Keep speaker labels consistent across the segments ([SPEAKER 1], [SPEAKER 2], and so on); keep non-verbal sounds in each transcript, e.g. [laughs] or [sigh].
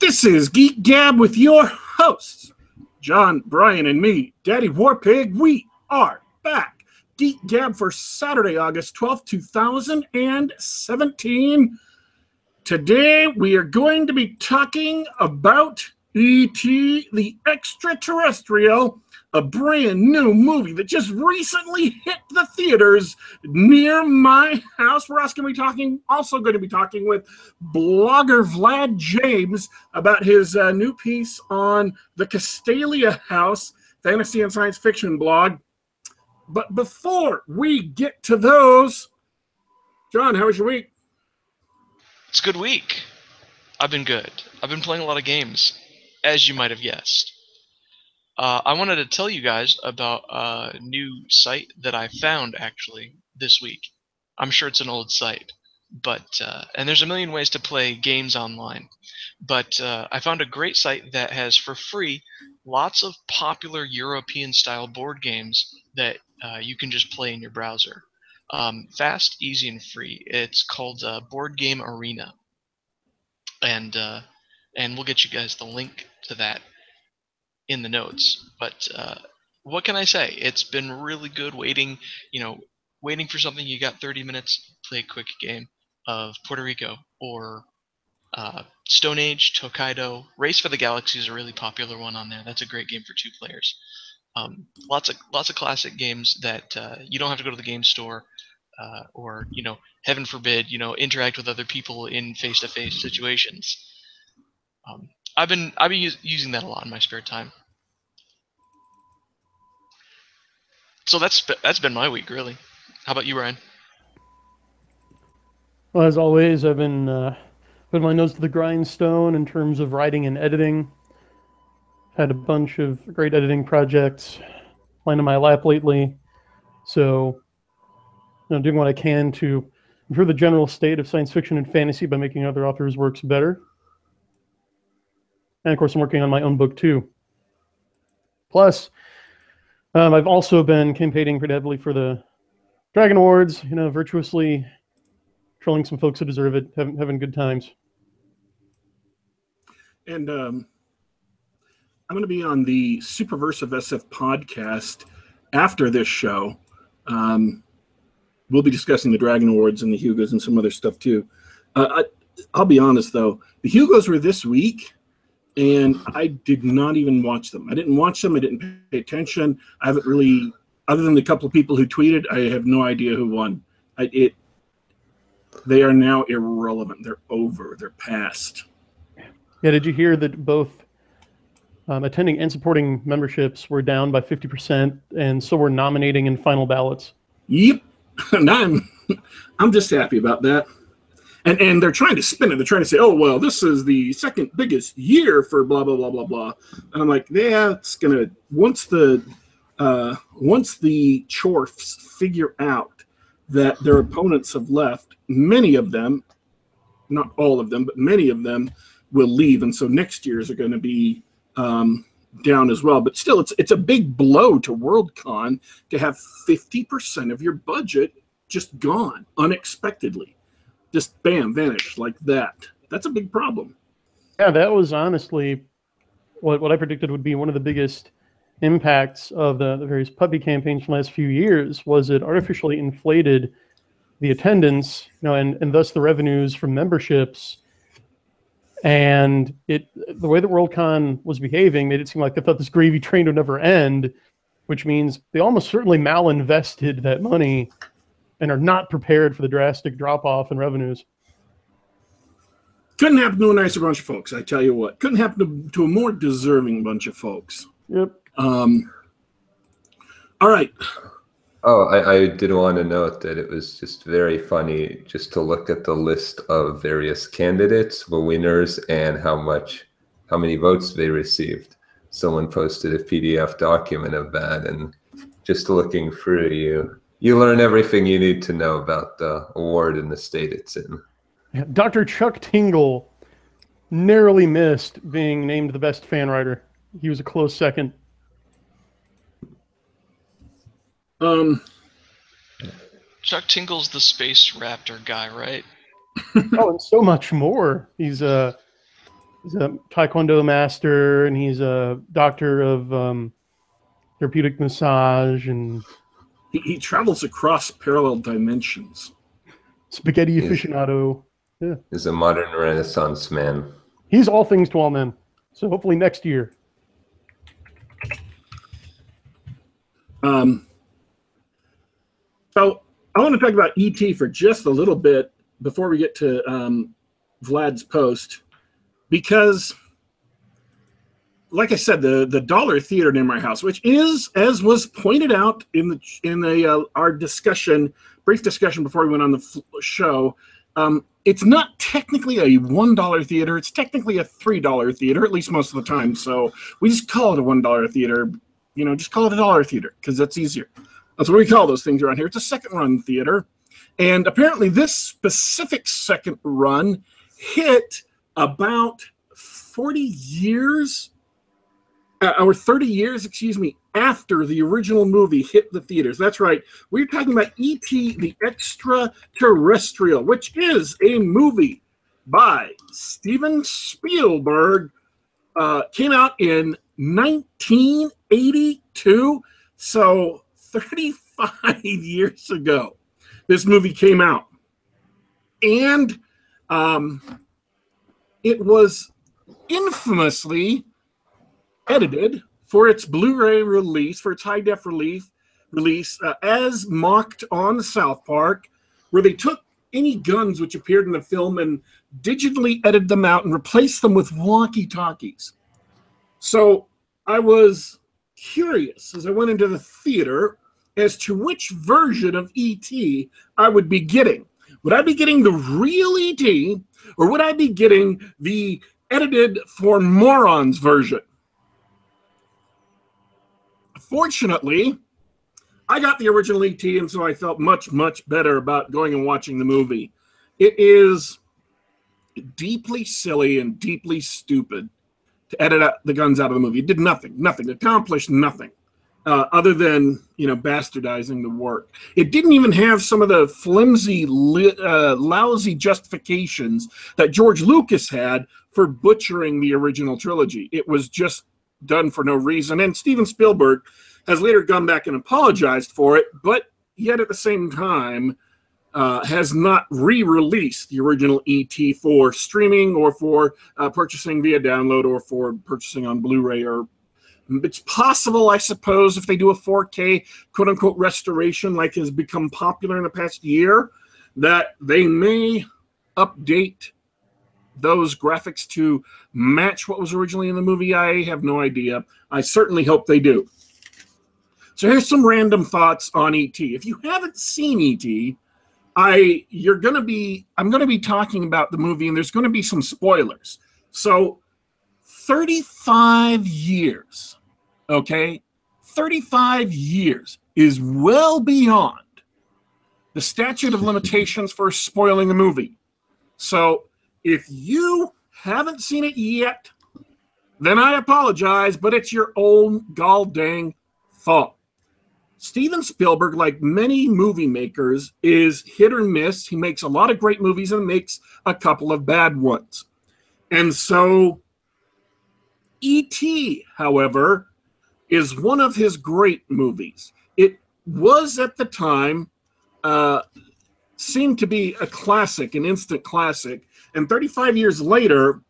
[SPEAKER 1] This is Geek Gab with your hosts, John, Brian, and me, Daddy Warpig. We are back. Geek Gab for Saturday, August 12th, 2017. Today we are going to be talking about E.T. the Extraterrestrial, a brand new movie that just recently hit the theaters near my house. We're also going to be talking, also going to be talking with blogger Vlad James about his uh, new piece on the Castalia House fantasy and science fiction blog. But before we get to those, John, how was your week?
[SPEAKER 2] It's a good week. I've been good. I've been playing a lot of games, as you might have guessed. Uh, I wanted to tell you guys about a new site that I found actually this week. I'm sure it's an old site, but uh, and there's a million ways to play games online. But uh, I found a great site that has for free lots of popular European style board games that uh, you can just play in your browser. Um, fast, easy, and free. It's called uh, Board Game Arena, and uh, and we'll get you guys the link to that in the notes. But uh, what can I say? It's been really good waiting, you know, waiting for something. You got 30 minutes, play a quick game of Puerto Rico or uh, Stone Age, Tokaido. Race for the Galaxy is a really popular one on there. That's a great game for two players. Um, lots of lots of classic games that uh, you don't have to go to the game store uh, or you know, heaven forbid, you know, interact with other people in face-to-face situations. Um, I've been I've been us- using that a lot in my spare time. So that's that's been my week really. How about you, Brian?
[SPEAKER 3] Well, as always, I've been uh, putting my nose to the grindstone in terms of writing and editing. Had a bunch of great editing projects lying in my lap lately, so you know, doing what I can to improve the general state of science fiction and fantasy by making other authors' works better. And of course, I'm working on my own book too. Plus, um, I've also been campaigning pretty heavily for the Dragon Awards. You know, virtuously trolling some folks who deserve it, having having good times.
[SPEAKER 1] And um, I'm going to be on the Superversive SF podcast after this show. Um, we'll be discussing the Dragon Awards and the Hugos and some other stuff too. Uh, I, I'll be honest though, the Hugos were this week, and I did not even watch them. I didn't watch them. I didn't pay attention. I haven't really, other than the couple of people who tweeted, I have no idea who won. I, it. They are now irrelevant. They're over. They're past.
[SPEAKER 3] Yeah, did you hear that both um, attending and supporting memberships were down by 50%, and so were nominating and final ballots?
[SPEAKER 1] Yep. [laughs] And I'm [laughs] I'm just happy about that. And and they're trying to spin it. They're trying to say, oh well, this is the second biggest year for blah blah blah blah blah. And I'm like, yeah, it's gonna once the uh once the chorfs figure out that their opponents have left, many of them, not all of them, but many of them will leave. And so next year's are gonna be um down as well. But still, it's it's a big blow to Worldcon to have fifty percent of your budget just gone unexpectedly, just bam, vanish like that. That's a big problem.
[SPEAKER 3] Yeah, that was honestly what, what I predicted would be one of the biggest impacts of the, the various puppy campaigns from the last few years was it artificially inflated the attendance, you know, and, and thus the revenues from memberships. And it the way that Worldcon was behaving made it seem like they thought this gravy train would never end, which means they almost certainly malinvested that money and are not prepared for the drastic drop off in revenues.
[SPEAKER 1] Couldn't happen to a nicer bunch of folks, I tell you what. Couldn't happen to, to a more deserving bunch of folks.
[SPEAKER 3] Yep.
[SPEAKER 1] Um, all right.
[SPEAKER 4] Oh, I, I did want to note that it was just very funny just to look at the list of various candidates, the winners, and how much, how many votes they received. Someone posted a PDF document of that, and just looking through, you you learn everything you need to know about the award and the state it's in.
[SPEAKER 3] Yeah, Dr. Chuck Tingle narrowly missed being named the best fan writer. He was a close second.
[SPEAKER 1] Um,
[SPEAKER 2] Chuck Tingle's the space raptor guy, right? [laughs]
[SPEAKER 3] oh, and so much more. He's a He's a taekwondo master, and he's a doctor of um, therapeutic massage and
[SPEAKER 1] He, he travels across parallel dimensions.
[SPEAKER 3] spaghetti
[SPEAKER 4] Yes.
[SPEAKER 3] aficionado.
[SPEAKER 4] Is a modern Renaissance man.
[SPEAKER 3] He's all things to all men. So hopefully next year.
[SPEAKER 1] Um, so I want to talk about ET for just a little bit before we get to um, Vlad's post, because, like I said, the the Dollar Theater near my house, which is, as was pointed out in the in the uh, our discussion, brief discussion before we went on the show, um, it's not technically a one dollar theater. It's technically a three dollar theater, at least most of the time. So we just call it a one dollar theater you know, just call it a dollar theater because that's easier. That's what we call those things around here. It's a second run theater. And apparently, this specific second run hit about 40 years uh, or 30 years, excuse me, after the original movie hit the theaters. That's right. We're talking about E.T. the Extraterrestrial, which is a movie by Steven Spielberg. Uh, came out in 1982. So 35 [laughs] years ago, this movie came out. And um, it was infamously edited for its Blu-ray release, for its high-def release, release uh, as mocked on South Park, where they took any guns which appeared in the film and digitally edited them out and replaced them with walkie-talkies. So I was curious as I went into the theater as to which version of ET I would be getting. Would I be getting the real ET or would I be getting the edited for morons version? Fortunately, I got the original ET, and so I felt much, much better about going and watching the movie. It is deeply silly and deeply stupid to edit out the guns out of the movie. It did nothing, nothing, accomplished nothing. Uh, other than you know bastardizing the work, it didn't even have some of the flimsy, li- uh, lousy justifications that George Lucas had for butchering the original trilogy. It was just done for no reason. And Steven Spielberg has later gone back and apologized for it, but yet at the same time uh, has not re-released the original ET for streaming or for uh, purchasing via download or for purchasing on Blu-ray or it's possible, I suppose, if they do a 4K quote unquote restoration like has become popular in the past year, that they may update those graphics to match what was originally in the movie. I have no idea. I certainly hope they do. So here's some random thoughts on ET. If you haven't seen ET, I you're gonna be I'm gonna be talking about the movie and there's gonna be some spoilers. So 35 years, okay? 35 years is well beyond the statute of limitations for spoiling a movie. So if you haven't seen it yet, then I apologize, but it's your own gall dang fault. Steven Spielberg, like many movie makers, is hit or miss. He makes a lot of great movies and makes a couple of bad ones. And so, E.T., however, is one of his great movies. It was at the time, uh, seemed to be a classic, an instant classic. And 35 years later,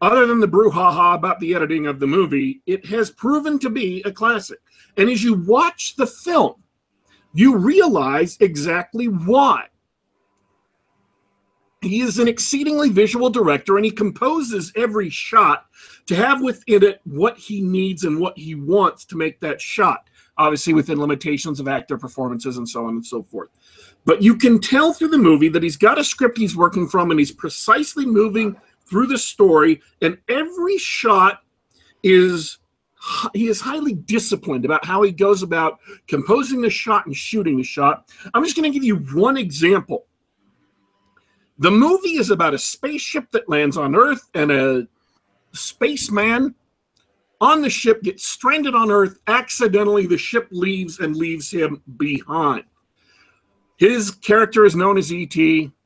[SPEAKER 1] other than the brouhaha about the editing of the movie, it has proven to be a classic. And as you watch the film, you realize exactly why. He is an exceedingly visual director and he composes every shot to have within it what he needs and what he wants to make that shot, obviously within limitations of actor performances and so on and so forth. But you can tell through the movie that he's got a script he's working from and he's precisely moving through the story, and every shot is he is highly disciplined about how he goes about composing the shot and shooting the shot. I'm just going to give you one example. The movie is about a spaceship that lands on Earth, and a spaceman on the ship gets stranded on Earth. Accidentally, the ship leaves and leaves him behind. His character is known as ET,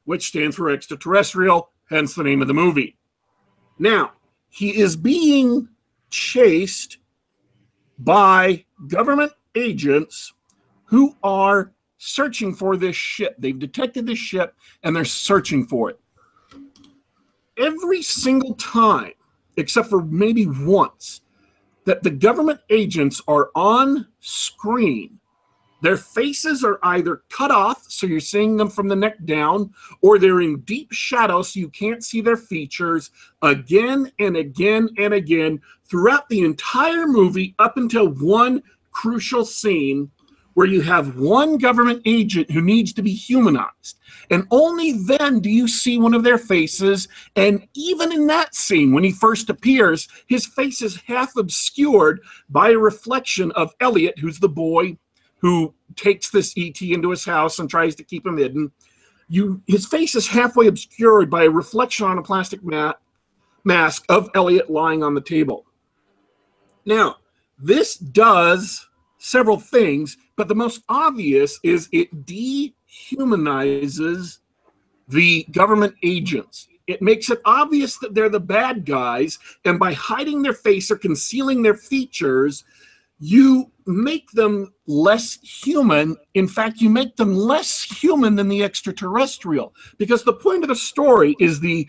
[SPEAKER 1] which stands for extraterrestrial, hence the name of the movie. Now, he is being chased by government agents who are searching for this ship. They've detected this ship and they're searching for it. Every single time, except for maybe once, that the government agents are on screen, their faces are either cut off, so you're seeing them from the neck down, or they're in deep shadow, so you can't see their features again and again and again throughout the entire movie up until one crucial scene where you have one government agent who needs to be humanized. And only then do you see one of their faces. And even in that scene, when he first appears, his face is half obscured by a reflection of Elliot, who's the boy who takes this ET into his house and tries to keep him hidden. You, his face is halfway obscured by a reflection on a plastic mat, mask of Elliot lying on the table. Now, this does several things, but the most obvious is it dehumanizes the government agents. It makes it obvious that they're the bad guys, and by hiding their face or concealing their features, you make them less human. In fact, you make them less human than the extraterrestrial. Because the point of the story is the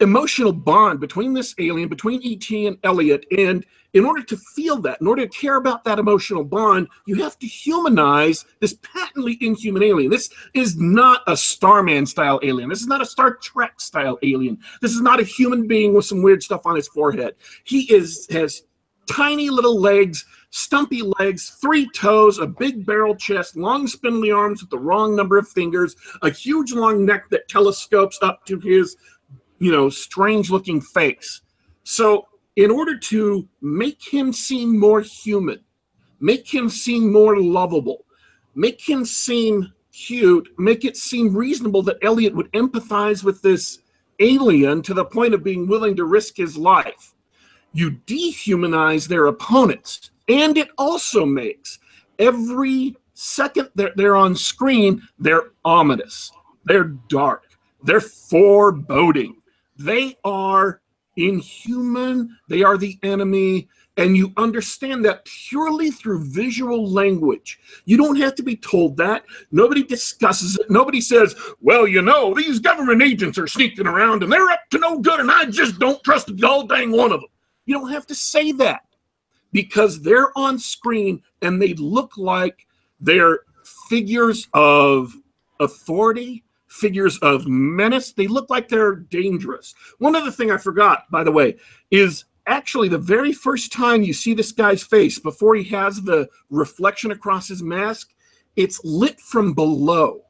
[SPEAKER 1] emotional bond between this alien, between ET and Elliot. And in order to feel that, in order to care about that emotional bond, you have to humanize this patently inhuman alien. This is not a Starman style alien. This is not a Star Trek style alien. This is not a human being with some weird stuff on his forehead. He is has tiny little legs, stumpy legs, three toes, a big barrel chest, long spindly arms with the wrong number of fingers, a huge long neck that telescopes up to his you know, strange looking face. So, in order to make him seem more human, make him seem more lovable, make him seem cute, make it seem reasonable that Elliot would empathize with this alien to the point of being willing to risk his life. You dehumanize their opponents. And it also makes every second that they're on screen, they're ominous, they're dark, they're foreboding. They are inhuman, they are the enemy, and you understand that purely through visual language. You don't have to be told that. Nobody discusses it. Nobody says, well, you know, these government agents are sneaking around and they're up to no good, and I just don't trust a all dang one of them. You don't have to say that because they're on screen and they look like they're figures of authority figures of menace. They look like they're dangerous. One other thing I forgot, by the way, is actually the very first time you see this guy's face before he has the reflection across his mask, it's lit from below.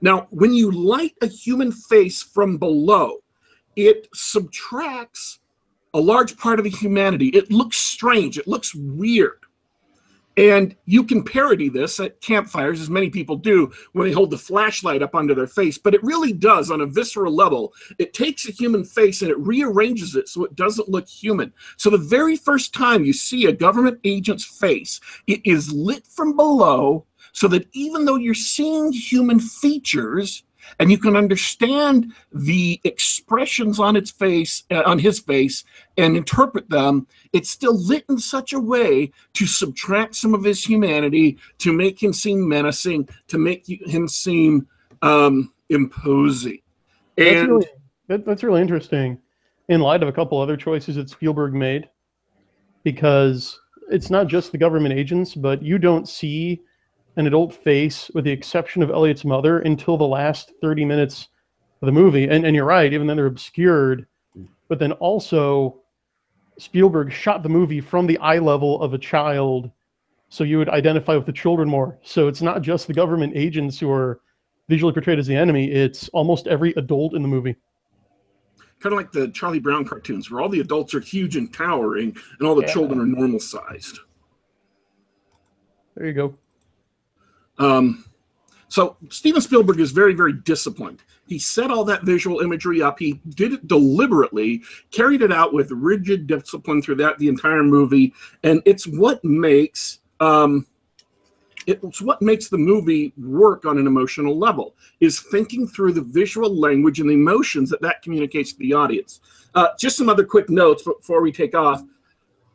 [SPEAKER 1] Now, when you light a human face from below, it subtracts a large part of the humanity. It looks strange, it looks weird. And you can parody this at campfires, as many people do when they hold the flashlight up under their face, but it really does on a visceral level. It takes a human face and it rearranges it so it doesn't look human. So the very first time you see a government agent's face, it is lit from below so that even though you're seeing human features, and you can understand the expressions on its face uh, on his face and interpret them. It's still lit in such a way to subtract some of his humanity to make him seem menacing to make him seem um, imposing. And
[SPEAKER 3] that's really, that, that's really interesting in light of a couple other choices that spielberg made because it's not just the government agents but you don't see an adult face, with the exception of Elliot's mother, until the last 30 minutes of the movie. And, and you're right, even then they're obscured. But then also, Spielberg shot the movie from the eye level of a child, so you would identify with the children more. So it's not just the government agents who are visually portrayed as the enemy, it's almost every adult in the movie.
[SPEAKER 1] Kind of like the Charlie Brown cartoons, where all the adults are huge and towering, and all the yeah. children are normal sized.
[SPEAKER 3] There you go.
[SPEAKER 1] Um, so Steven Spielberg is very, very disciplined. He set all that visual imagery up. He did it deliberately, carried it out with rigid discipline through that the entire movie, and it's what makes um, It's what makes the movie work on an emotional level is thinking through the visual language and the emotions that that communicates to the audience. Uh, just some other quick notes before we take off.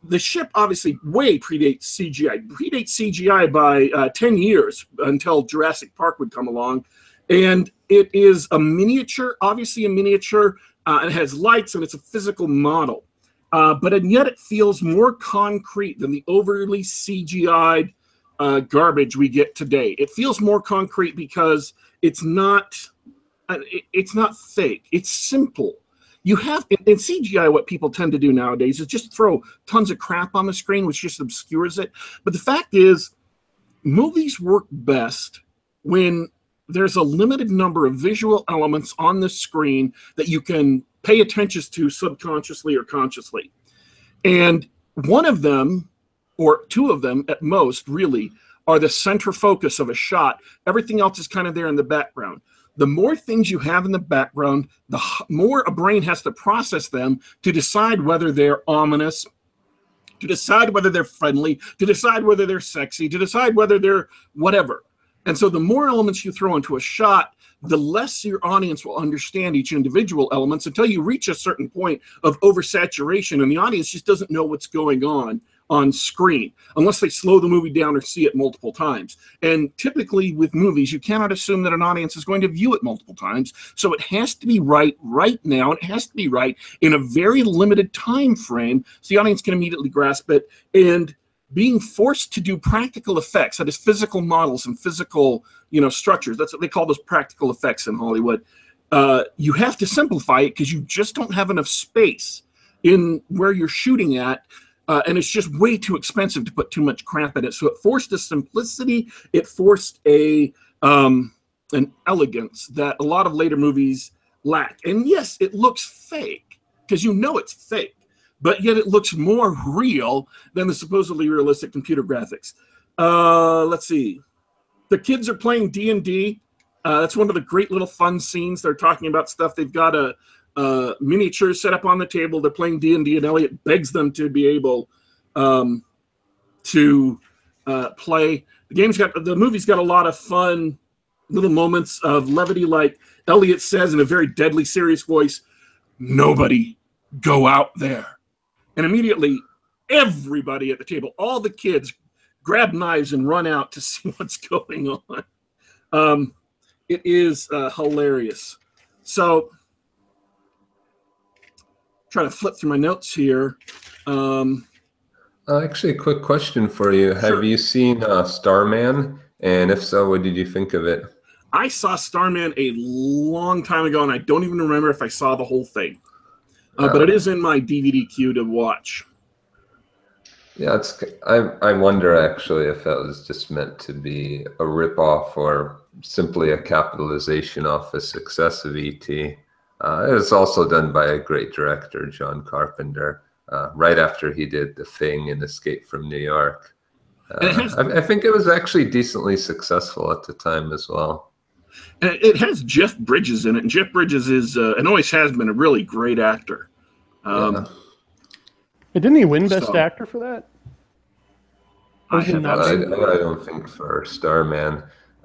[SPEAKER 1] The ship obviously way predates CGI, predates CGI by uh, 10 years until Jurassic Park would come along. And it is a miniature, obviously a miniature. Uh, it has lights and it's a physical model. Uh, but and yet it feels more concrete than the overly CGI'd uh, garbage we get today. It feels more concrete because it's not uh, it's not fake. It's simple. You have in, in, CGI what people tend to do nowadays is just throw tons of crap on the screen, which just obscures it. But the fact is, movies work best when there's a limited number of visual elements on the screen that you can pay attention to subconsciously or consciously. And one of them, or two of them at most, really, are the center focus of a shot. Everything else is kind of there in the background. The more things you have in the background, the more a brain has to process them to decide whether they're ominous, to decide whether they're friendly, to decide whether they're sexy, to decide whether they're whatever. And so the more elements you throw into a shot, the less your audience will understand each individual elements until you reach a certain point of oversaturation and the audience just doesn't know what's going on on screen unless they slow the movie down or see it multiple times. And typically with movies, you cannot assume that an audience is going to view it multiple times. So it has to be right right now. It has to be right in a very limited time frame so the audience can immediately grasp it. And being forced to do practical effects, that is physical models and physical, you know, structures. That's what they call those practical effects in Hollywood. Uh, you have to simplify it because you just don't have enough space in where you're shooting at. Uh, and it's just way too expensive to put too much crap in it. So it forced a simplicity. It forced a um, an elegance that a lot of later movies lack. And yes, it looks fake because you know it's fake but yet it looks more real than the supposedly realistic computer graphics. Uh, let's see. The kids are playing D and D. Uh, that's one of the great little fun scenes. They're talking about stuff. They've got a, a miniature set up on the table. They're playing D and D, and Elliot begs them to be able um, to uh, play. The game's got the movie's got a lot of fun little moments of levity, like Elliot says in a very deadly serious voice, "Nobody go out there." And immediately, everybody at the table, all the kids, grab knives and run out to [laughs] see what's going on. Um, it is uh, hilarious. So, try to flip through my notes here. Um,
[SPEAKER 4] uh, actually, a quick question for you: sure. Have you seen uh, Starman? And if so, what did you think of it?
[SPEAKER 1] I saw Starman a long time ago, and I don't even remember if I saw the whole thing uh, but it is in my DVD queue to watch.
[SPEAKER 4] Yeah, it's. I I wonder actually if that was just meant to be a ripoff or simply a capitalization off the success of ET. Uh, it was also done by a great director, John Carpenter, uh, right after he did The Thing and Escape from New York. Uh, I, I think it was actually decently successful at the time as well.
[SPEAKER 1] And it has Jeff Bridges in it, and Jeff Bridges is uh, and always has been a really great actor. Um, yeah.
[SPEAKER 3] Didn't he win Best so, Actor for that?
[SPEAKER 4] I, I, I, don't think for Starman.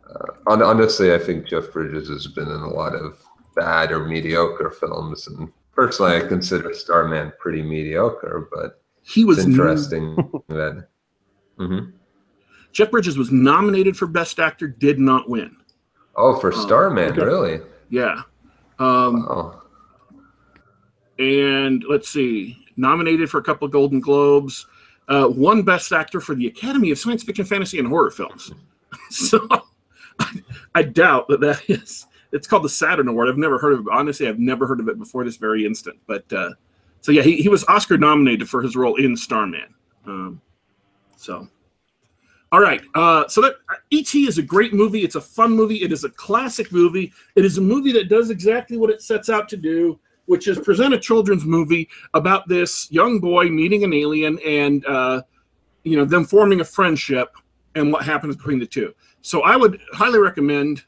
[SPEAKER 4] Uh, honestly, I think Jeff Bridges has been in a lot of bad or mediocre films, and personally, I consider Starman pretty mediocre. But
[SPEAKER 1] he was
[SPEAKER 4] interesting [laughs] that. Mm-hmm.
[SPEAKER 1] Jeff Bridges was nominated for Best Actor, did not win.
[SPEAKER 4] Oh, for um, Starman, okay. really?
[SPEAKER 1] Yeah. Um, oh. And let's see, nominated for a couple of Golden Globes, uh, one Best Actor for the Academy of Science Fiction, Fantasy, and Horror Films. [laughs] so I, [laughs] I, doubt that that is. It's called the Saturn Award. I've never heard of it. Honestly, I've never heard of it before this very instant. But uh, so yeah, he, he was Oscar nominated for his role in Starman. Um, so all right. Uh, so that uh, E.T. is a great movie. It's a fun movie. It is a classic movie. It is a movie that does exactly what it sets out to do, which is present a children's movie about this young boy meeting an alien and uh, you know them forming a friendship and what happens between the two. So I would highly recommend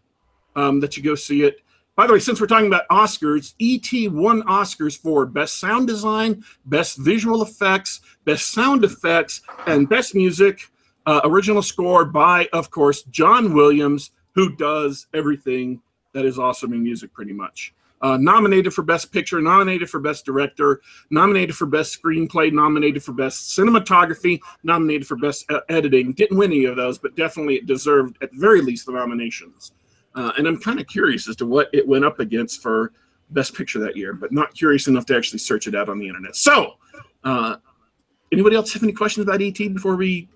[SPEAKER 1] um, that you go see it. By the way, since we're talking about Oscars, E.T. won Oscars for Best Sound Design, Best Visual Effects, Best Sound Effects, and Best Music Uh, original score by, of course, John Williams, who does everything that is awesome in music, pretty much. Uh, nominated for Best Picture, nominated for Best Director, nominated for Best Screenplay, nominated for Best Cinematography, nominated for Best Editing. Didn't win any of those, but definitely it deserved, at the very least, the nominations. Uh, and I'm kind of curious as to what it went up against for Best Picture that year, but not curious enough to actually search it out on the internet. So, uh, anybody else have any questions about ET before we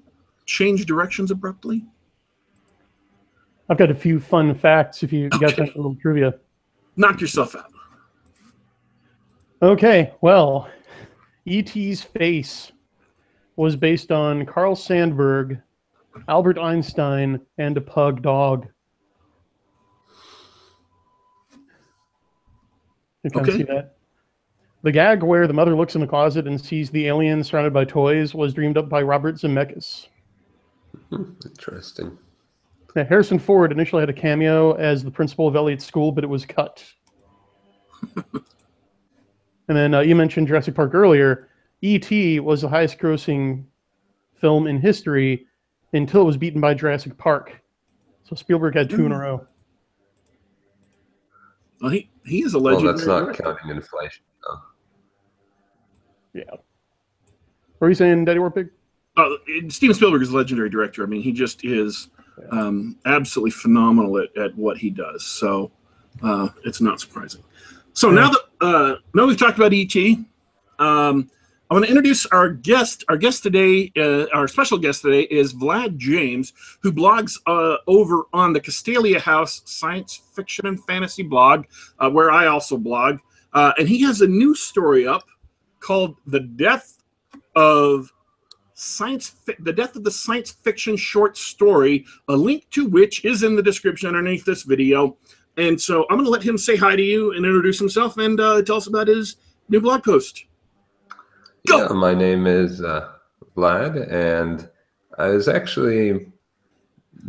[SPEAKER 1] change directions abruptly?
[SPEAKER 3] I've got a few fun facts if you,
[SPEAKER 1] Okay.
[SPEAKER 3] a little trivia.
[SPEAKER 1] Knock yourself out.
[SPEAKER 3] Okay, well, E.T.'s face was based on Carl Sandburg, Albert Einstein, and a pug dog. You of
[SPEAKER 1] Okay.
[SPEAKER 3] see that? The gag where the mother looks in the closet and sees the alien surrounded by toys was dreamed up by Robert Zemeckis.
[SPEAKER 4] Interesting.
[SPEAKER 3] Now, Harrison Ford initially had a cameo as the principal of Elliott School, but it was cut. [laughs] and then uh, you mentioned Jurassic Park earlier. E.T. was the highest grossing film in history until it was beaten by Jurassic Park. So Spielberg had two in a row.
[SPEAKER 1] Well, he, he is a
[SPEAKER 4] Well, that's not
[SPEAKER 1] director.
[SPEAKER 4] counting inflation. though.
[SPEAKER 3] Yeah. What were you saying, Daddy Warpig?
[SPEAKER 1] Uh, Steven Spielberg is a legendary director. I mean, he just is um, absolutely phenomenal at, at what he does. So uh, it's not surprising. So now that uh, now we've talked about ET, um, I want to introduce our guest. Our guest today, uh, our special guest today, is Vlad James, who blogs uh, over on the Castalia House Science Fiction and Fantasy blog, uh, where I also blog. Uh, and he has a new story up called "The Death of science fi- the death of the science fiction short story a link to which is in the description underneath this video and so i'm going to let him say hi to you and introduce himself and uh, tell us about his new blog post Go.
[SPEAKER 4] Yeah, my name is uh, Vlad, and I was actually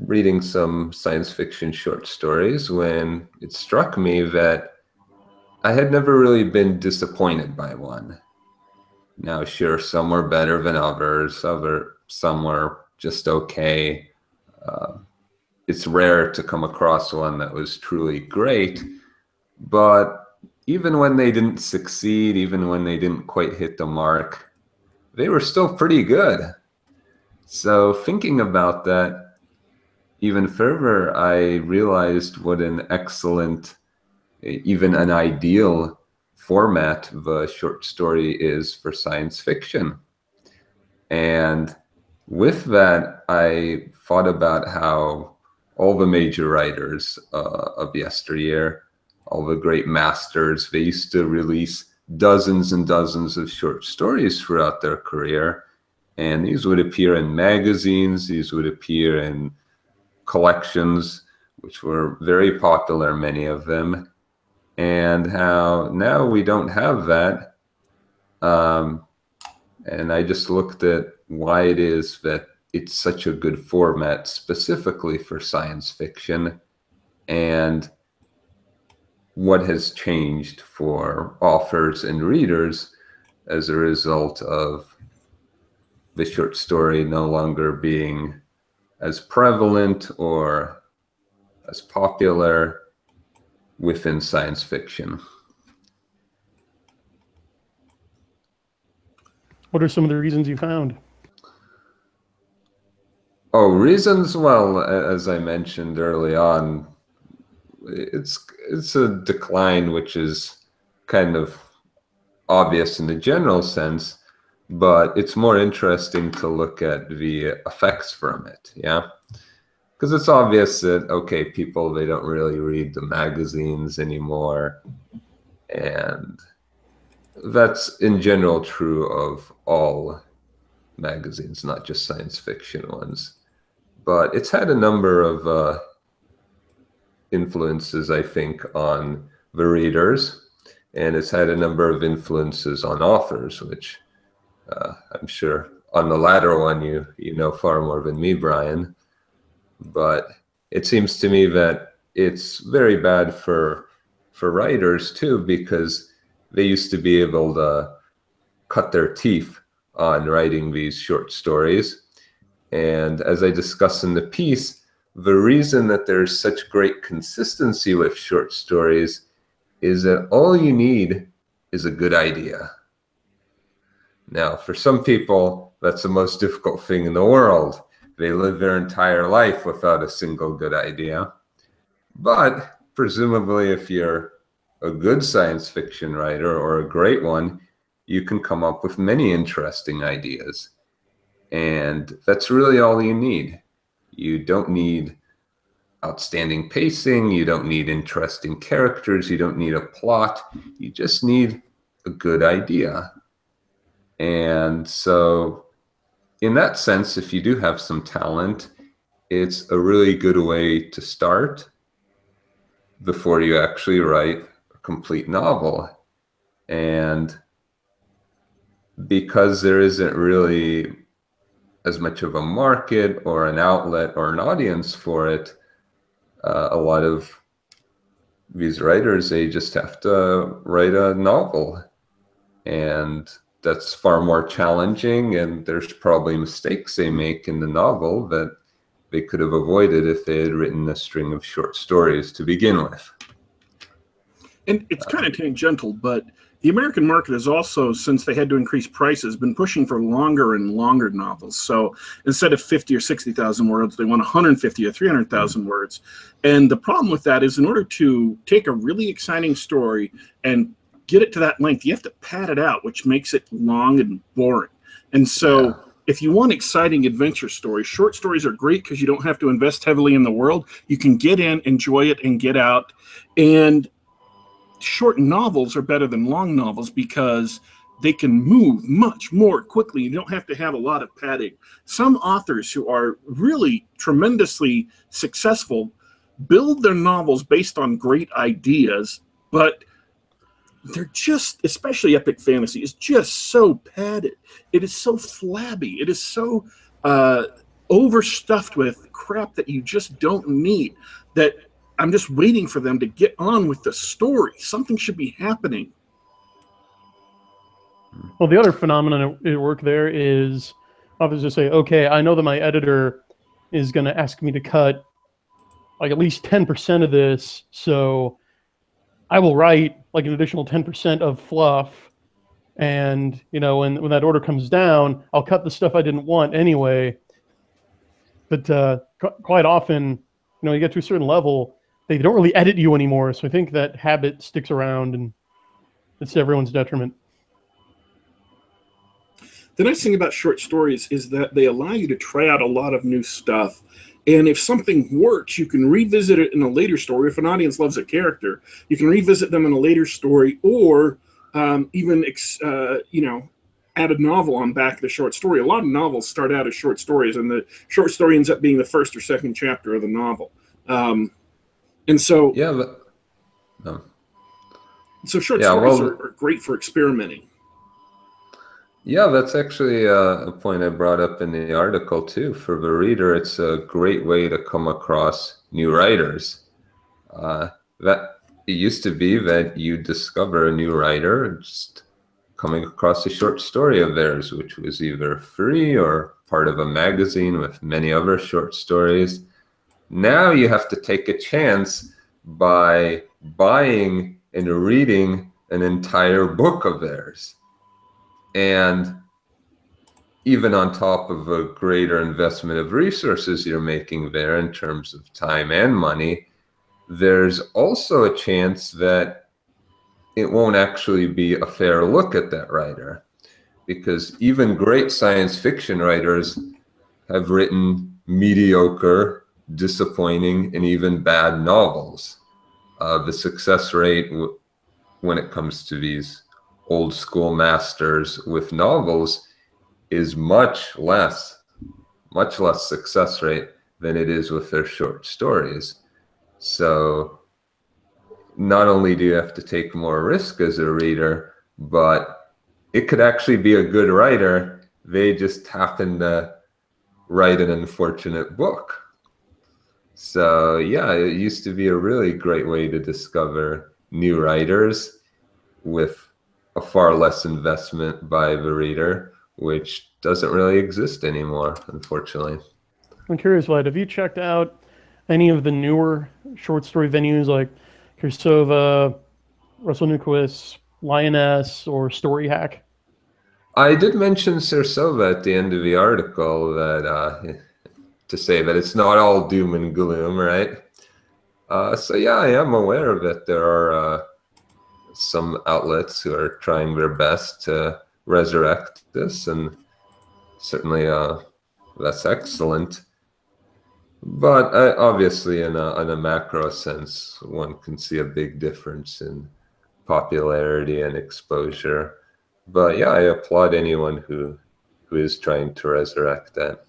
[SPEAKER 4] reading some science fiction short stories when it struck me that I had never really been disappointed by one. Now, sure, some were better than others, other some were just okay. Uh, it's rare to come across one that was truly great, but even when they didn't succeed, even when they didn't quite hit the mark, they were still pretty good. So, thinking about that even further, I realized what an excellent, even an ideal format the short story is for science fiction. And with that, I thought about how all the major writers uh, of yesteryear all the great masters. They used to release dozens and dozens of short stories throughout their career. And these would appear in magazines, these would appear in collections, which were very popular, many of them. And how now we don't have that. Um, and I just looked at why it is that it's such a good format specifically for science fiction. And what has changed for authors and readers as a result of the short story no longer being as prevalent or as popular within science fiction.
[SPEAKER 3] What are some of the reasons you found?
[SPEAKER 4] Oh, reasons? Well, as I mentioned early on, it's it's a decline which is kind of obvious in the general sense, but it's more interesting to look at the effects from it. Yeah, because it's obvious that okay, people they don't really read the magazines anymore, and that's in general true of all magazines, not just science fiction ones but it's had a number of uh, influences, I think, on the readers, and it's had a number of influences on authors, which uh, I'm sure on the latter one you you know far more than me, Brian. But it seems to me that it's very bad for for writers too because they used to be able to cut their teeth on writing these short stories And as I discuss in the piece, the reason that there's such great consistency with short stories is that all you need is a good idea. Now, for some people, that's the most difficult thing in the world. They live their entire life without a single good idea. But presumably, if you're a good science fiction writer or a great one, you can come up with many interesting ideas. And that's really all you need. You don't need outstanding pacing, you don't need interesting characters, you don't need a plot, you just need a good idea. And so, in that sense, if you do have some talent, it's a really good way to start before you actually write a complete novel. And because there isn't really as much of a market or an outlet or an audience for it, uh, a lot of these writers they just have to write a novel. And that's far more challenging and there's probably mistakes they make in the novel that they could have avoided if they had written a string of short stories to begin with.
[SPEAKER 1] And it's kind of tangential but the American market has also, since they had to increase prices, been pushing for longer and longer novels. So instead of 50 or 60,000 words, they want 150 or 300,000 mm-hmm. words. And the problem with that is, in order to take a really exciting story and get it to that length, you have to pad it out, which makes it long and boring. And so. Yeah if you want exciting adventure stories, short stories are great because you don't have to invest heavily in the world. You can get in, enjoy it, and get out. And short novels are better than long novels because they can move much more quickly. You don't have to have a lot of padding. Some authors who are really tremendously successful build their novels based on great ideas, but they're just, especially epic fantasy, is just so padded. It is so flabby. It is so uh, overstuffed with crap that you just don't need. That I'm just waiting for them to get on with the story. Something should be happening.
[SPEAKER 3] Well, the other phenomenon at work there is just say, okay, I know that my editor is going to ask me to cut like at least 10% of this. So I will write like an additional 10% of fluff. And, you know, when, when that order comes down, I'll cut the stuff I didn't want anyway. But uh, quite often, you know, you get to a certain level, they don't really edit you anymore. So I think that habit sticks around and it's to everyone's detriment.
[SPEAKER 1] The nice thing about short stories is that they allow you to try out a lot of new stuff. And if something works, you can revisit it in a later story. If an audience loves a character, you can revisit them in a later story, or um, even uh, you know add a novel on back of the short story. A lot of novels start out as short stories, and the short story ends up being the first or second chapter of the novel. Um, and so
[SPEAKER 4] yeah, but no.
[SPEAKER 1] So short yeah, stories well, are, are, great for experimenting.
[SPEAKER 4] Yeah, that's actually uh, a point I brought up in the article too. For the reader, it's a great way to come across new writers. Uh, that it used to be that you discover a new writer just coming across a short story of theirs, which was either free or part of a magazine with many other short stories. Now you have to take a chance by buying and reading an entire book of theirs. And even on top of a greater investment of resources you're making there in terms of time and money, there's also a chance that it won't actually be a fair look at that writer. Because even great science fiction writers have written mediocre disappointing, and even bad novels. Uh, the success rate w- when it comes to these old school masters with novels is much less, much less success rate than it is with their short stories. So not only do you have to take more risk as a reader, but it could actually be a good writer. They just happen to write an unfortunate book so yeah, it used to be a really great way to discover new writers with a far less investment by the reader. which doesn't really exist anymore, unfortunately.
[SPEAKER 3] I'm curious, Vlad, have you checked out any of the newer short story venues like Cirsova, Russell Newquist, Lyonesse, or Story Hack?
[SPEAKER 4] I did mention Cirsova at the end of the article that uh, to say that it's not all doom and gloom, right? Uh, so yeah, I am aware of it. There are uh, some outlets who are trying their best to resurrect this, and certainly uh, that's excellent. But uh, obviously, in a, in a macro sense, one can see a big difference in popularity and exposure. But yeah, I applaud anyone who who is trying to resurrect that.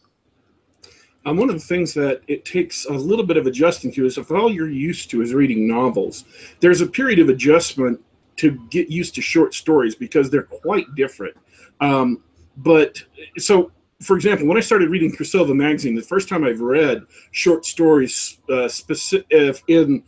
[SPEAKER 1] Um, one of the things that it takes a little bit of adjusting to is if all you're used to is reading novels, there's a period of adjustment to get used to short stories because they're quite different. Um, but so, for example, when I started reading Priscilla magazine, the first time I've read short stories, uh, specific in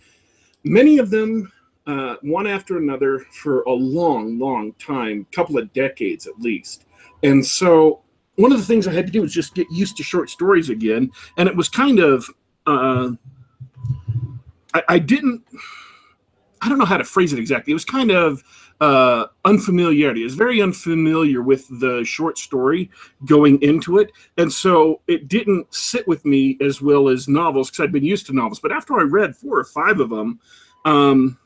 [SPEAKER 1] many of them uh, one after another for a long, long time, couple of decades at least. And so one of the things I had to do was just get used to short stories again. And it was kind of, uh, I, I didn't, I don't know how to phrase it exactly. It was kind of uh, unfamiliarity. I was very unfamiliar with the short story going into it. And so it didn't sit with me as well as novels because I'd been used to novels. But after I read four or five of them, um,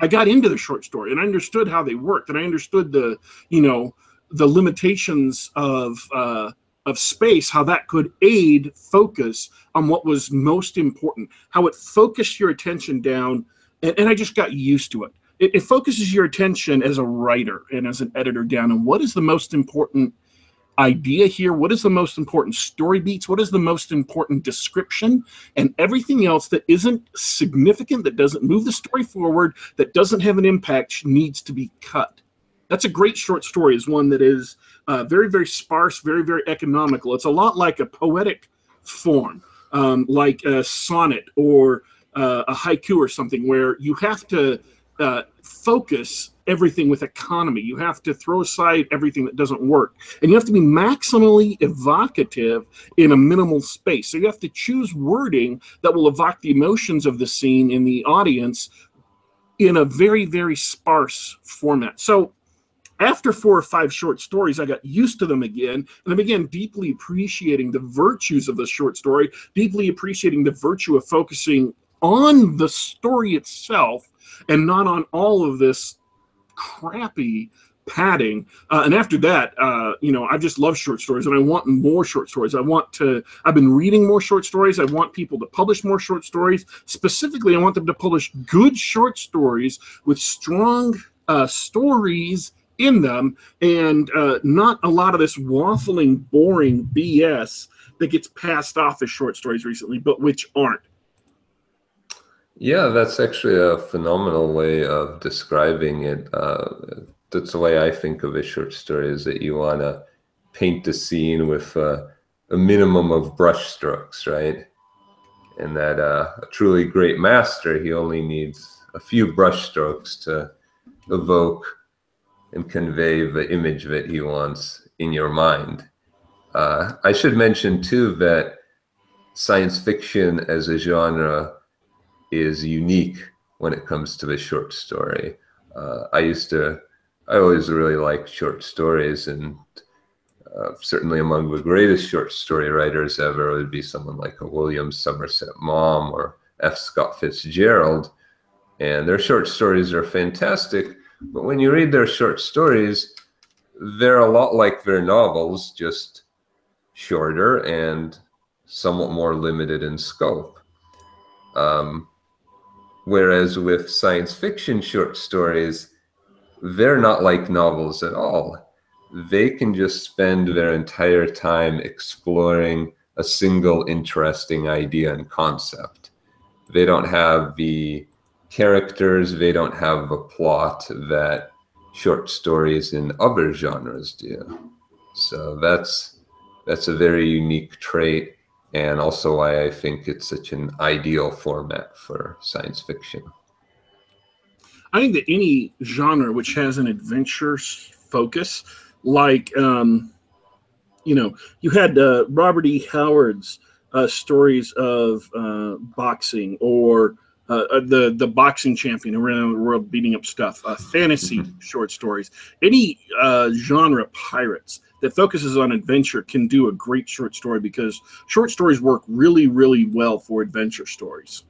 [SPEAKER 1] I got into the short story and I understood how they worked and I understood the, you know, the limitations of uh, of space, how that could aid focus on what was most important, how it focused your attention down, and, and I just got used to it. it. It focuses your attention as a writer and as an editor down on what is the most important idea here? What is the most important story beats? What is the most important description? And everything else that isn't significant, that doesn't move the story forward, that doesn't have an impact, needs to be cut. That's a great short story, is one that is uh, very, very sparse, very, very economical. It's a lot like a poetic form, um, like a sonnet or uh, a haiku or something, where you have to uh, focus everything with economy. You have to throw aside everything that doesn't work. And you have to be maximally evocative in a minimal space. So you have to choose wording that will evoke the emotions of the scene in the audience in a very, very sparse format. So after four or five short stories, I got used to them again, and I began deeply appreciating the virtues of the short story, deeply appreciating the virtue of focusing on the story itself and not on all of this crappy padding. Uh, and after that, uh, you know, I just love short stories and I want more short stories. I want to, I've been reading more short stories. I want people to publish more short stories. Specifically, I want them to publish good short stories with strong uh, stories in them and uh, not a lot of this waffling, boring BS that gets passed off as short stories recently, but which aren't.
[SPEAKER 4] Yeah, that's actually a phenomenal way of describing it. Uh, that's the way I think of a short story is that you want to paint the scene with uh, a minimum of brush strokes, right? And that uh, a truly great master, he only needs a few brush strokes to evoke and convey the image that he wants in your mind. Uh, I should mention too that science fiction as a genre is unique when it comes to the short story. Uh, I used to, I always really liked short stories, and uh, certainly among the greatest short story writers ever would be someone like a William Somerset Maugham or F. Scott Fitzgerald. And their short stories are fantastic, but when you read their short stories, they're a lot like their novels, just shorter and somewhat more limited in scope. Um, Whereas with science fiction short stories, they're not like novels at all. They can just spend their entire time exploring a single interesting idea and concept. They don't have the characters, they don't have a plot that short stories in other genres do. So that's that's a very unique trait and also why I think it's such an ideal format for science fiction.
[SPEAKER 1] I think that any genre which has an adventure focus, like um, you know, you had uh, Robert E. Howard's uh, stories of uh, boxing or uh, uh, the the boxing champion around the world beating up stuff, uh, fantasy
[SPEAKER 4] Mhm.
[SPEAKER 1] short stories, any uh, genre pirates that focuses on adventure can do a great short story because short stories work really really well for adventure stories.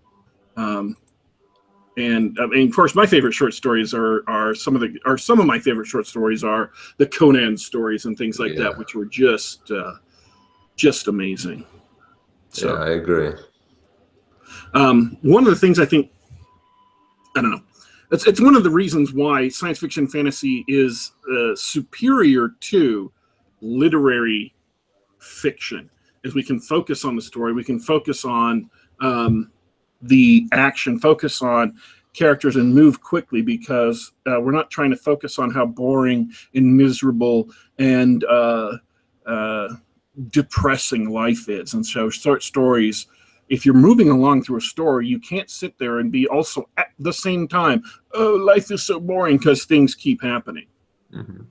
[SPEAKER 1] Um, and I mean, of course, my favorite short stories are are some of the are some of my favorite short stories are the Conan stories and things like
[SPEAKER 4] Yeah.
[SPEAKER 1] that, which were just uh, just amazing. So.
[SPEAKER 4] yeah, I agree.
[SPEAKER 1] Um, one of the things I think, I don't know, it's, it's one of the reasons why science fiction fantasy is uh, superior to literary fiction, is we can focus on the story, we can focus on um, the action, focus on characters, and move quickly because uh, we're not trying to focus on how boring and miserable and uh, uh, depressing life is. And so, short stories if you're moving along through a story, you can't sit there and be also at the same time, oh, life is so boring because things keep happening.
[SPEAKER 4] Mhm.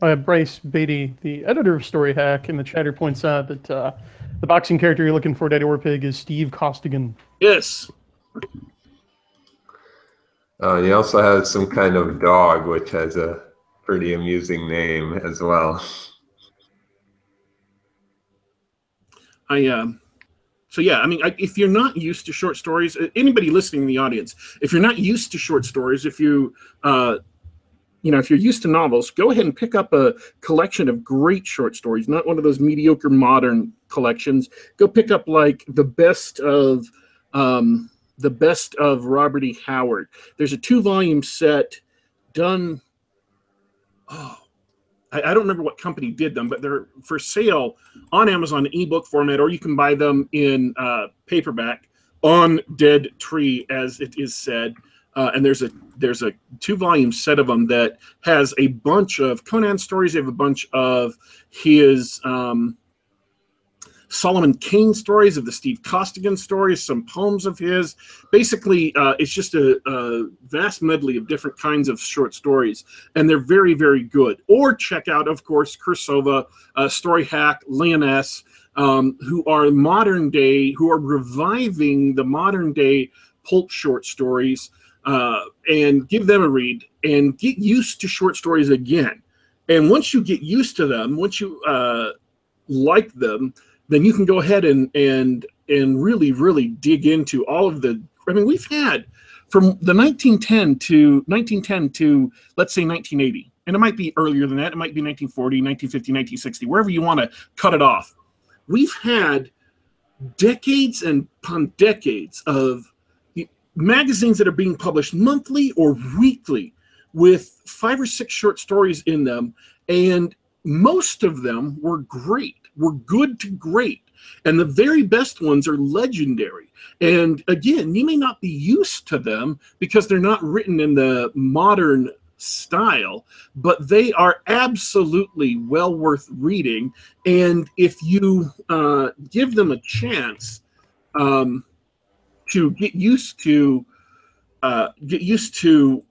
[SPEAKER 3] Uh, Bryce Beatty, the editor of Story Hack, in the chatter points out that uh, the boxing character you're looking for, Daddy Warpig, is Steve Costigan.
[SPEAKER 1] Yes.
[SPEAKER 4] Uh, he also has some kind of dog, which has a pretty amusing name as well.
[SPEAKER 1] I um so yeah, I mean, I, if you're not used to short stories, anybody listening in the audience, if you're not used to short stories, if you uh, you know, if you're used to novels, go ahead and pick up a collection of great short stories, not one of those mediocre modern collections. Go pick up like the best of um, the best of Robert E. Howard. There's a two volume set done. Oh, I, I don't remember what company did them, but they're for sale on Amazon in ebook format, or you can buy them in uh, paperback on Dead Tree, as it is said. Uh, and there's a there's a two volume set of them that has a bunch of Conan stories. They have a bunch of his um, Solomon Kane stories, of the Steve Costigan stories, some poems of his. Basically, uh, it's just a, a vast medley of different kinds of short stories, and they're very very good. Or check out, of course, Cirsova, uh, Story Hack, Lyonesse, um, who are modern day, who are reviving the modern day pulp short stories uh, and give them a read and get used to short stories again. And once you get used to them, once you uh, like them, then you can go ahead and and and really really dig into all of the. I mean, we've had from the 1910 to 1910 to let's say 1980, and it might be earlier than that. It might be 1940, 1950, 1960, wherever you want to cut it off. We've had decades and upon decades of magazines that are being published monthly or weekly with five or six short stories in them and most of them were great were good to great and the very best ones are legendary. And again you may not be used to them because they're not written in the modern style but they are absolutely well worth reading. And if you uh, give them a chance um, to get used to uh, get used to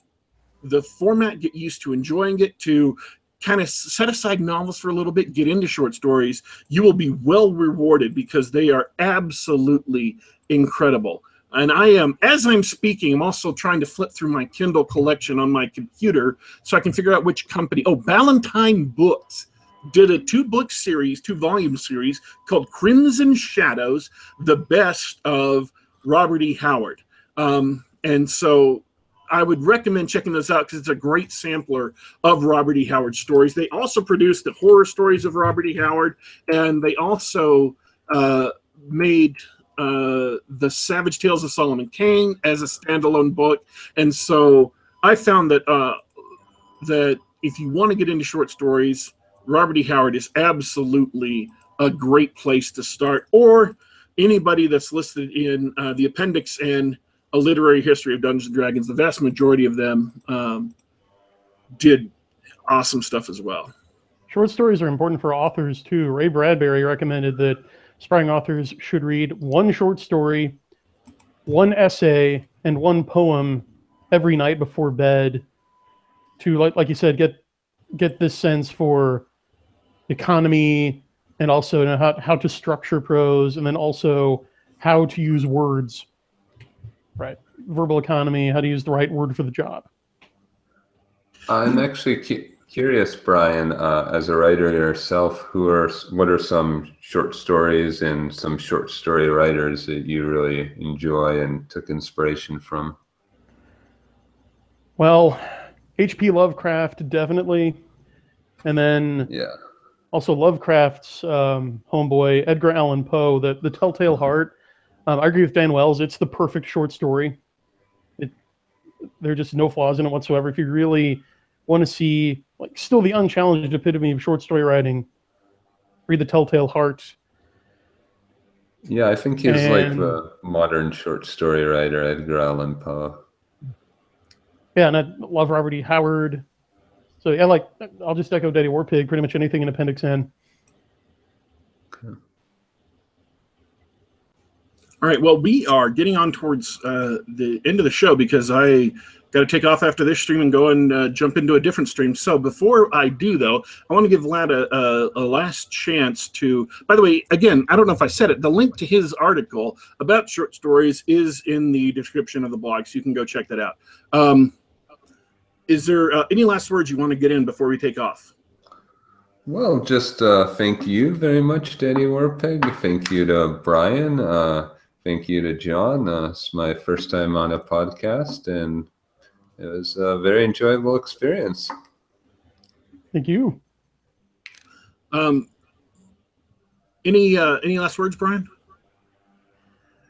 [SPEAKER 1] the format, get used to enjoying it, to kind of set aside novels for a little bit, get into short stories, you will be well rewarded because they are absolutely incredible. And I am, as I'm speaking, I'm also trying to flip through my Kindle collection on my computer so I can figure out which company. Oh, Ballantine Books did a two book series, two volume series called Crimson Shadows, the best of Robert E. Howard. Um, and so I would recommend checking those out because it's a great sampler of Robert E. Howard stories. They also produced the horror stories of Robert E. Howard, and they also uh, made uh, the Savage Tales of Solomon Kane as a standalone book. And so I found that uh, that if you want to get into short stories, Robert E. Howard is absolutely a great place to start. Or anybody that's listed in uh, the appendix and a literary history of Dungeons and Dragons, the vast majority of them um, did awesome stuff as well.
[SPEAKER 3] Short stories are important for authors too. Ray Bradbury recommended that aspiring authors should read one short story, one essay, and one poem every night before bed to, like, like you said, get get this sense for economy and also how, how to structure prose and then also how to use words right verbal economy how to use the right word for the job
[SPEAKER 4] I'm actually cu- curious, Brian, uh, as a writer yourself, who are what are some short stories and some short story writers that you really enjoy and took inspiration from?
[SPEAKER 3] well hp lovecraft definitely and then
[SPEAKER 4] Yeah.
[SPEAKER 3] also Lovecraft's um, homeboy Edgar Allan Poe, the the Telltale Heart. Um, I agree with Dan Wells. It's the perfect short story. It there are just no flaws in it whatsoever. If you really want to see like still the unchallenged epitome of short story writing, read the Telltale Heart.
[SPEAKER 4] Yeah, I think he's like the modern short story writer, Edgar Allan Poe.
[SPEAKER 3] Yeah, and I love Robert E. Howard. So yeah, like I'll just echo Daddy Warpig. Pretty much anything in Appendix N.
[SPEAKER 1] All right. Well, we are getting on towards uh, the end of the show because I got to take off after this stream and go and uh, jump into a different stream. So before I do, though, I want to give Vlad a, a, a last chance to. By the way, again, I don't know if I said it. The link to his article about short stories is in the description of the blog, so you can go check that out. Um, is there uh, any last words you want to get in before we take off?
[SPEAKER 4] Well, just uh, thank you very much, Daddy Warpig. Thank you to Brian. Uh, thank you to John. Uh, it's my first time on a podcast, and it was a very enjoyable experience.
[SPEAKER 3] Thank you.
[SPEAKER 1] Um, any uh, any last words, Brian?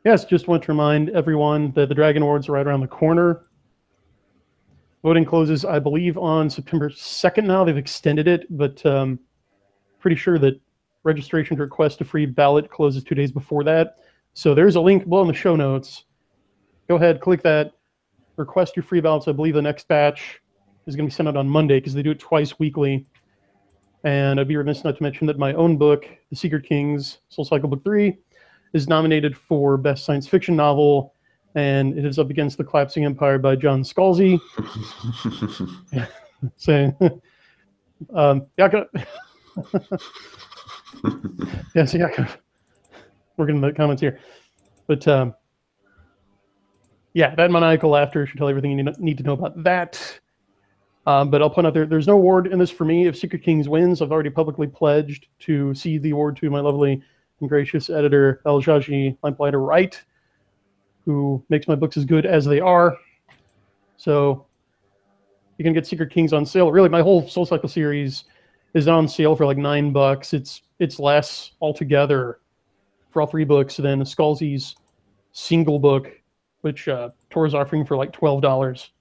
[SPEAKER 3] Yes, just want to remind everyone that the Dragon Awards are right around the corner. Voting closes, I believe, on September 2nd now. They've extended it, but um, pretty sure that registration to request a free ballot closes two days before that. So there's a link below in the show notes. Go ahead, click that, request your free ballots. I believe the next batch is going to be sent out on Monday because they do it twice weekly. And I'd be remiss not to mention that my own book, The Secret Kings, Soul Cycle Book 3, is nominated for Best Science Fiction Novel, and it is up against The Collapsing Empire by John Scalzi. [laughs] [laughs] Saying, um, Yakov. [laughs] yes, Yakov. Working in the comments here. But um, yeah, that maniacal laughter should tell everything you need- to know about that. Um, but I'll point out there, there's no award in this for me. If Secret Kings wins, I've already publicly pledged to cede the award to my lovely and gracious editor, L. Jagi Lamplighter Wright, who makes my books as good as they are. So you can get Secret Kings on sale. Really, my whole Soul Cycle series is on sale for like nine bucks. It's it's less altogether for all three books than Scalzi's single book, which uh, Tor is offering for like twelve dollars.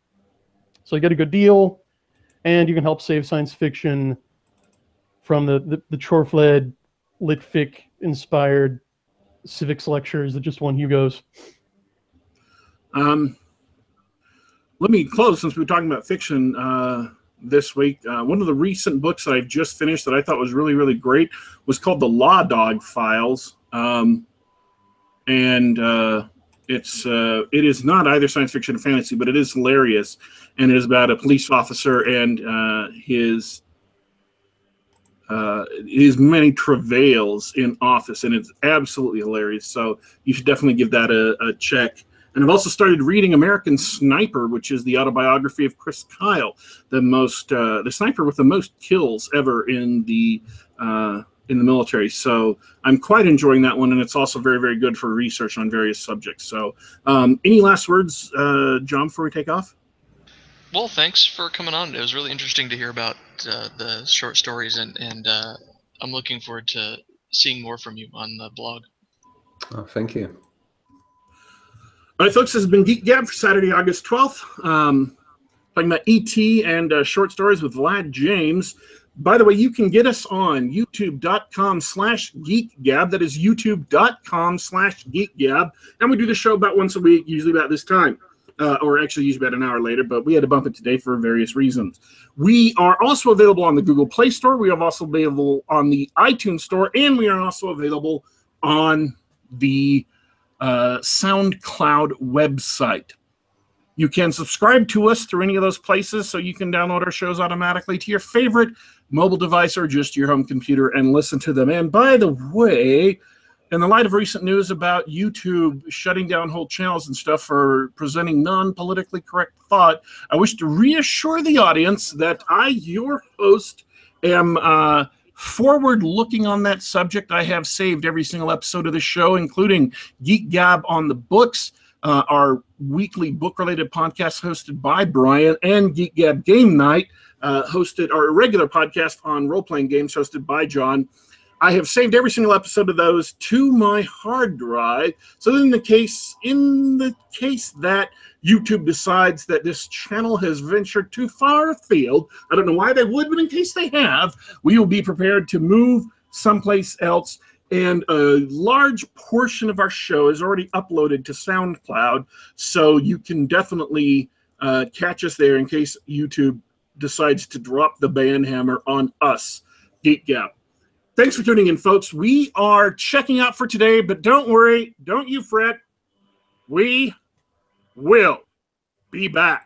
[SPEAKER 3] So you get a good deal, and you can help save science fiction from the the, the Chorfled Litfic inspired civics lectures that just won Hugo's.
[SPEAKER 1] Um, let me close since we were talking about fiction uh, this week. Uh, one of the recent books that I've just finished that I thought was really, really great was called The Law Dog Files. Um, and uh, it's uh, it is not either science fiction or fantasy, but it is hilarious, and it is about a police officer and uh, his uh, his many travails in office, and it's absolutely hilarious. So you should definitely give that a, a check. And I've also started reading American Sniper, which is the autobiography of Chris Kyle, the most uh, the sniper with the most kills ever in the uh, in the military. So I'm quite enjoying that one, and it's also very very good for research on various subjects. So, um, any last words, uh, John, before we take off?
[SPEAKER 2] Well, thanks for coming on. It was really interesting to hear about uh, the short stories, and and uh, I'm looking forward to seeing more from you on the blog.
[SPEAKER 4] Oh, thank you.
[SPEAKER 1] All right, folks, this has been Geek Gab for Saturday, August 12th. Um, talking about ET and uh, short stories with Vlad James. By the way, you can get us on youtube.com slash geekgab. That is youtube.com slash geekgab. And we do the show about once a week, usually about this time. Uh, or actually usually about an hour later, but we had to bump it today for various reasons. We are also available on the Google Play Store. We are also available on the iTunes Store, and we are also available on the uh, SoundCloud website. You can subscribe to us through any of those places so you can download our shows automatically to your favorite mobile device or just your home computer and listen to them. And by the way, in the light of recent news about YouTube shutting down whole channels and stuff for presenting non politically correct thought, I wish to reassure the audience that I, your host, am uh, forward looking on that subject. I have saved every single episode of the show, including Geek Gab on the books uh, our weekly book related podcast hosted by Brian and Geek Gab Game Night, uh, hosted our regular podcast on role playing games hosted by John. I have saved every single episode of those to my hard drive. So in the case in the case that YouTube decides that this channel has ventured too far afield, I don't know why they would, but in case they have, we will be prepared to move someplace else and a large portion of our show is already uploaded to SoundCloud, so you can definitely uh, catch us there in case YouTube decides to drop the ban hammer on us, Geek Gab. Thanks for tuning in, folks. We are checking out for today, but don't worry, don't you fret. We will be back.